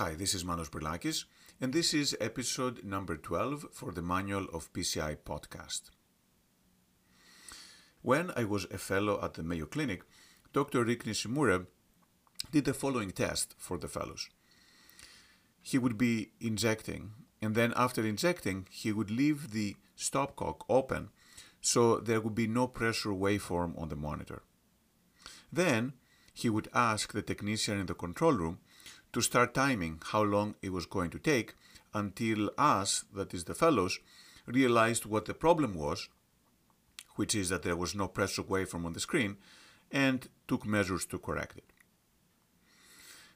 Hi, this is Manos Brilakis, and this is episode number 12 for the Manual of PCI podcast. When I was a fellow at the Mayo Clinic, Dr. Rick Nishimura did the following test for the fellows. He would be injecting, and then after injecting, he would leave the stopcock open so there would be no pressure waveform on the monitor. Then he would ask the technician in the control room to start timing how long it was going to take until us, that is the fellows, realized what the problem was, which is that there was no pressure waveform on the screen, and took measures to correct it.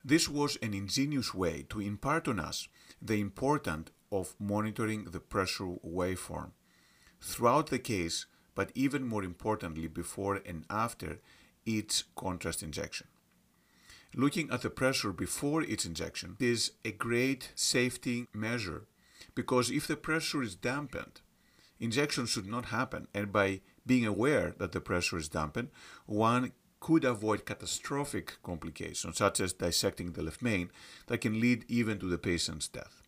This was an ingenious way to impart on us the importance of monitoring the pressure waveform throughout the case, but even more importantly before and after each contrast injection. Looking at the pressure before its injection is a great safety measure because if the pressure is dampened, injection should not happen. And by being aware that the pressure is dampened, one could avoid catastrophic complications such as dissecting the left main that can lead even to the patient's death.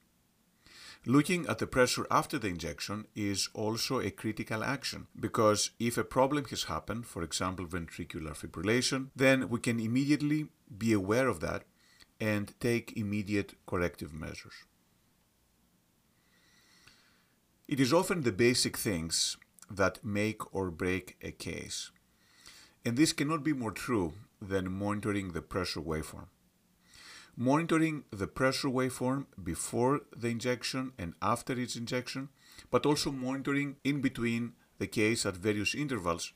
Looking at the pressure after the injection is also a critical action because if a problem has happened, for example ventricular fibrillation, then we can immediately be aware of that and take immediate corrective measures. It is often the basic things that make or break a case. And this cannot be more true than monitoring the pressure waveform monitoring the pressure waveform before the injection and after its injection, but also monitoring in between the case at various intervals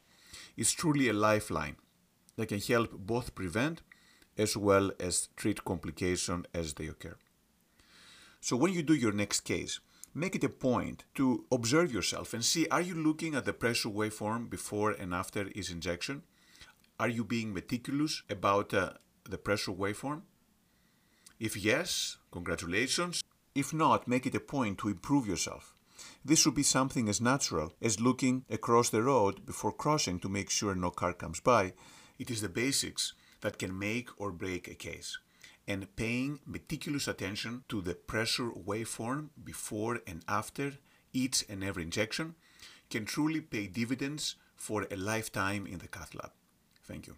is truly a lifeline that can help both prevent as well as treat complications as they occur. So when you do your next case, make it a point to observe yourself and see are you looking at the pressure waveform before and after its injection? Are you being meticulous about uh, the pressure waveform? If yes, congratulations. If not, make it a point to improve yourself. This should be something as natural as looking across the road before crossing to make sure no car comes by. It is the basics that can make or break a case. And paying meticulous attention to the pressure waveform before and after each and every injection can truly pay dividends for a lifetime in the cath lab. Thank you.